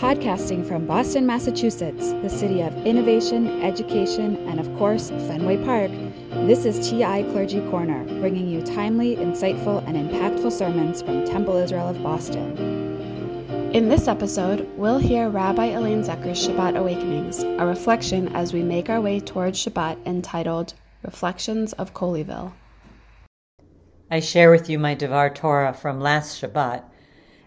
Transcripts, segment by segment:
Podcasting from Boston, Massachusetts, the city of innovation, education, and of course, Fenway Park, this is TI Clergy Corner, bringing you timely, insightful, and impactful sermons from Temple Israel of Boston. In this episode, we'll hear Rabbi Elaine Zecher's Shabbat Awakenings, a reflection as we make our way towards Shabbat entitled Reflections of Colleyville. I share with you my Devar Torah from last Shabbat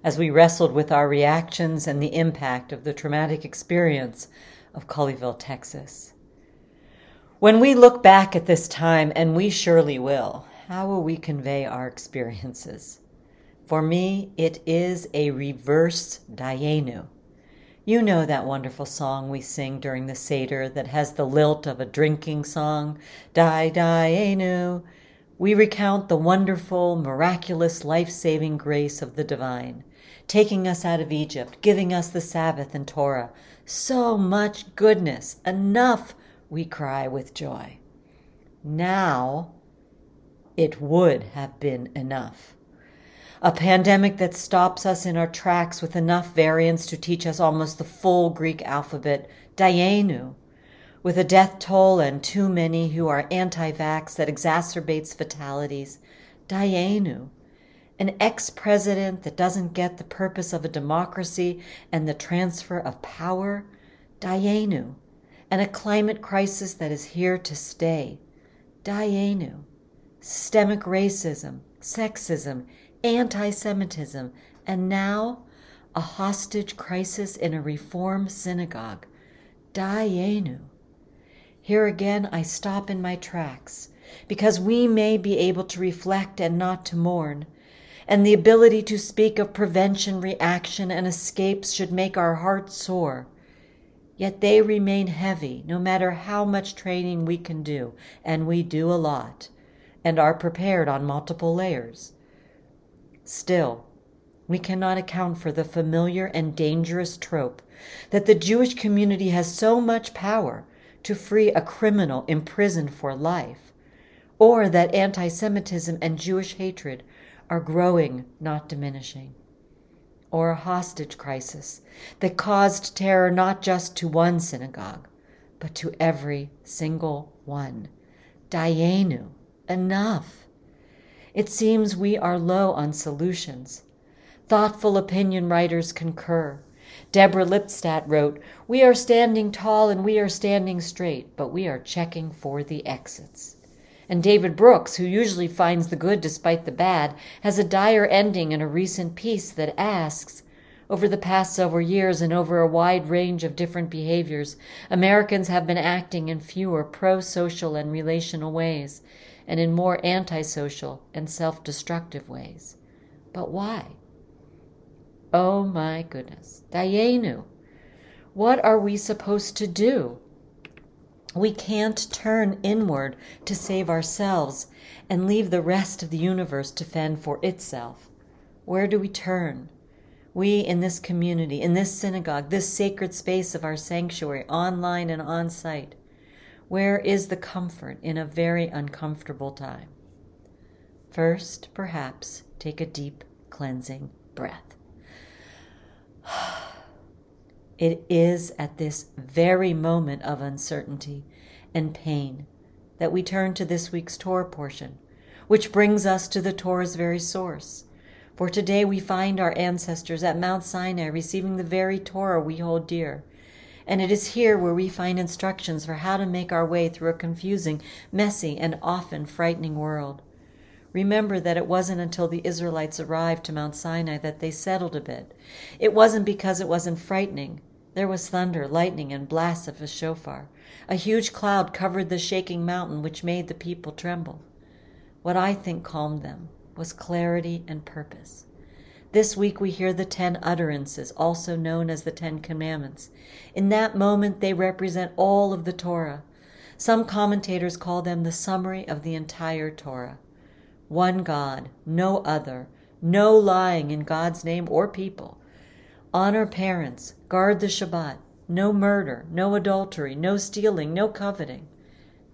as we wrestled with our reactions and the impact of the traumatic experience of Colleyville, Texas. When we look back at this time, and we surely will, how will we convey our experiences? For me, it is a reverse Dayenu. You know that wonderful song we sing during the Seder that has the lilt of a drinking song, Dai Dayenu. We recount the wonderful, miraculous, life saving grace of the divine, taking us out of Egypt, giving us the Sabbath and Torah. So much goodness, enough, we cry with joy. Now, it would have been enough. A pandemic that stops us in our tracks with enough variants to teach us almost the full Greek alphabet, Dayenu, with a death toll and too many who are anti vax that exacerbates fatalities. Dayenu, an ex president that doesn't get the purpose of a democracy and the transfer of power. Dayenu, and a climate crisis that is here to stay. Dayenu, systemic racism, sexism, anti Semitism, and now a hostage crisis in a reform synagogue. Dayenu. Here again I stop in my tracks, because we may be able to reflect and not to mourn, and the ability to speak of prevention, reaction, and escapes should make our hearts soar. Yet they remain heavy no matter how much training we can do, and we do a lot, and are prepared on multiple layers. Still, we cannot account for the familiar and dangerous trope that the Jewish community has so much power to free a criminal imprisoned for life, or that anti Semitism and Jewish hatred are growing, not diminishing, or a hostage crisis that caused terror not just to one synagogue, but to every single one. Dayenu, enough. It seems we are low on solutions. Thoughtful opinion writers concur. Deborah Lipstadt wrote, We are standing tall and we are standing straight, but we are checking for the exits. And David Brooks, who usually finds the good despite the bad, has a dire ending in a recent piece that asks, over the past several years and over a wide range of different behaviors, Americans have been acting in fewer pro social and relational ways, and in more antisocial and self destructive ways. But why? Oh my goodness. Dayenu. What are we supposed to do? We can't turn inward to save ourselves and leave the rest of the universe to fend for itself. Where do we turn? We in this community, in this synagogue, this sacred space of our sanctuary, online and on site, where is the comfort in a very uncomfortable time? First, perhaps, take a deep, cleansing breath. It is at this very moment of uncertainty and pain that we turn to this week's Torah portion, which brings us to the Torah's very source. For today we find our ancestors at Mount Sinai receiving the very Torah we hold dear. And it is here where we find instructions for how to make our way through a confusing, messy, and often frightening world. Remember that it wasn't until the Israelites arrived to Mount Sinai that they settled a bit. It wasn't because it wasn't frightening. There was thunder, lightning, and blasts of a shofar. A huge cloud covered the shaking mountain, which made the people tremble. What I think calmed them was clarity and purpose. This week we hear the ten utterances, also known as the Ten Commandments. In that moment, they represent all of the Torah. Some commentators call them the summary of the entire Torah one God, no other, no lying in God's name or people. Honor parents, guard the Shabbat, no murder, no adultery, no stealing, no coveting.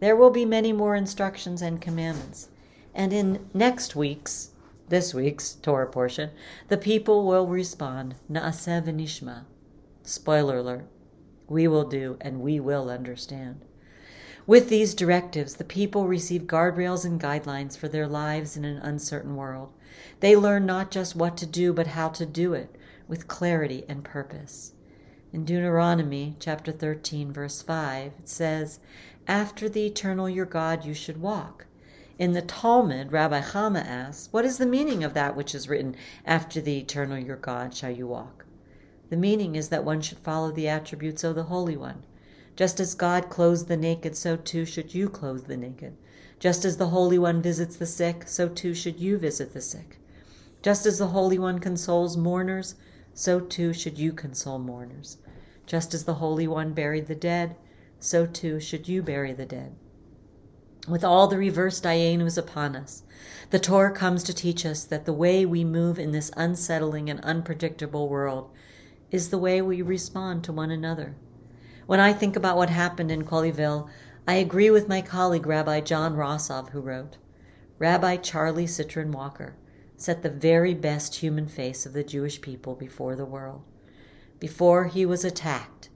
There will be many more instructions and commandments. And in next week's this week's Torah portion, the people will respond, Na'aseh v'nishma. Spoiler alert, we will do and we will understand. With these directives, the people receive guardrails and guidelines for their lives in an uncertain world. They learn not just what to do, but how to do it with clarity and purpose. In Deuteronomy chapter 13, verse 5, it says, After the eternal your God you should walk. In the Talmud, Rabbi Chama asks, What is the meaning of that which is written, After the eternal your God shall you walk? The meaning is that one should follow the attributes of the Holy One. Just as God clothes the naked, so too should you clothe the naked. Just as the Holy One visits the sick, so too should you visit the sick. Just as the Holy One consoles mourners, so too should you console mourners. Just as the Holy One buried the dead, so too should you bury the dead. With all the reverse Dayenus upon us, the Torah comes to teach us that the way we move in this unsettling and unpredictable world is the way we respond to one another. When I think about what happened in Colleyville, I agree with my colleague Rabbi John Rosove, who wrote Rabbi Charlie Cytron-Walker set the very best human face of the Jewish people before the world. Before he was attacked,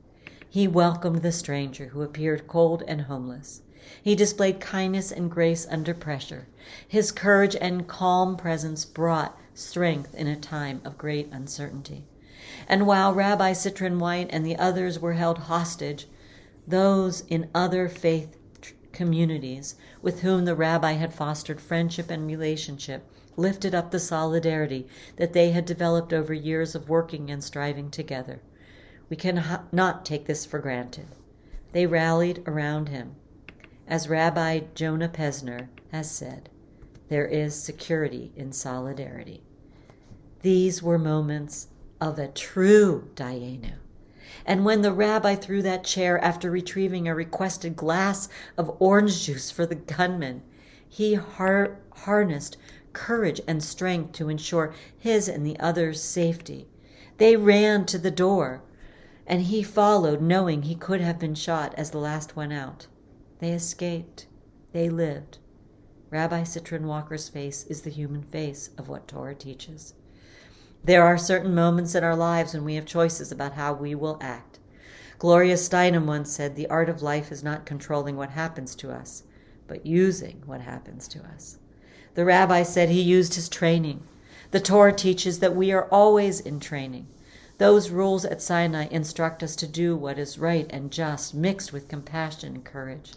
he welcomed the stranger who appeared cold and homeless. He displayed kindness and grace under pressure. His courage and calm presence brought strength in a time of great uncertainty. And while Rabbi Cytron White and the others were held hostage, those in other faith communities with whom the rabbi had fostered friendship and relationship lifted up the solidarity that they had developed over years of working and striving together. We cannot take this for granted. They rallied around him. As Rabbi Jonah Pesner has said, there is security in solidarity. These were moments of a true Dayenu. And when the rabbi threw that chair after retrieving a requested glass of orange juice for the gunman, he har- harnessed courage and strength to ensure his and the others' safety. They ran to the door, and he followed, knowing he could have been shot as the last one out. They escaped. They lived. Rabbi Cytron-Walker's face is the human face of what Torah teaches. There are certain moments in our lives when we have choices about how we will act. Gloria Steinem once said, The art of life is not controlling what happens to us, but using what happens to us. The rabbi said he used his training. The Torah teaches that we are always in training. Those rules at Sinai instruct us to do what is right and just, mixed with compassion and courage.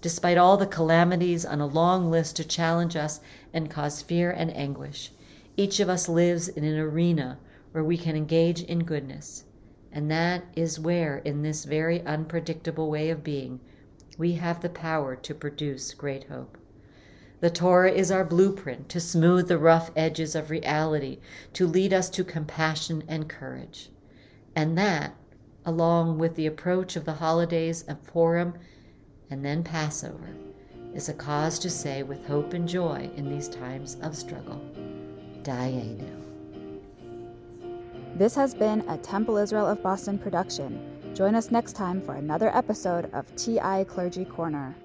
Despite all the calamities on a long list to challenge us and cause fear and anguish, each of us lives in an arena where we can engage in goodness. And that is where, in this very unpredictable way of being, we have the power to produce great hope. The Torah is our blueprint to smooth the rough edges of reality, to lead us to compassion and courage. And that, along with the approach of the holidays of Purim and then Passover, is a cause to say with hope and joy in these times of struggle, Dayenu. This has been a Temple Israel of Boston production. Join us next time for another episode of TI Clergy Corner.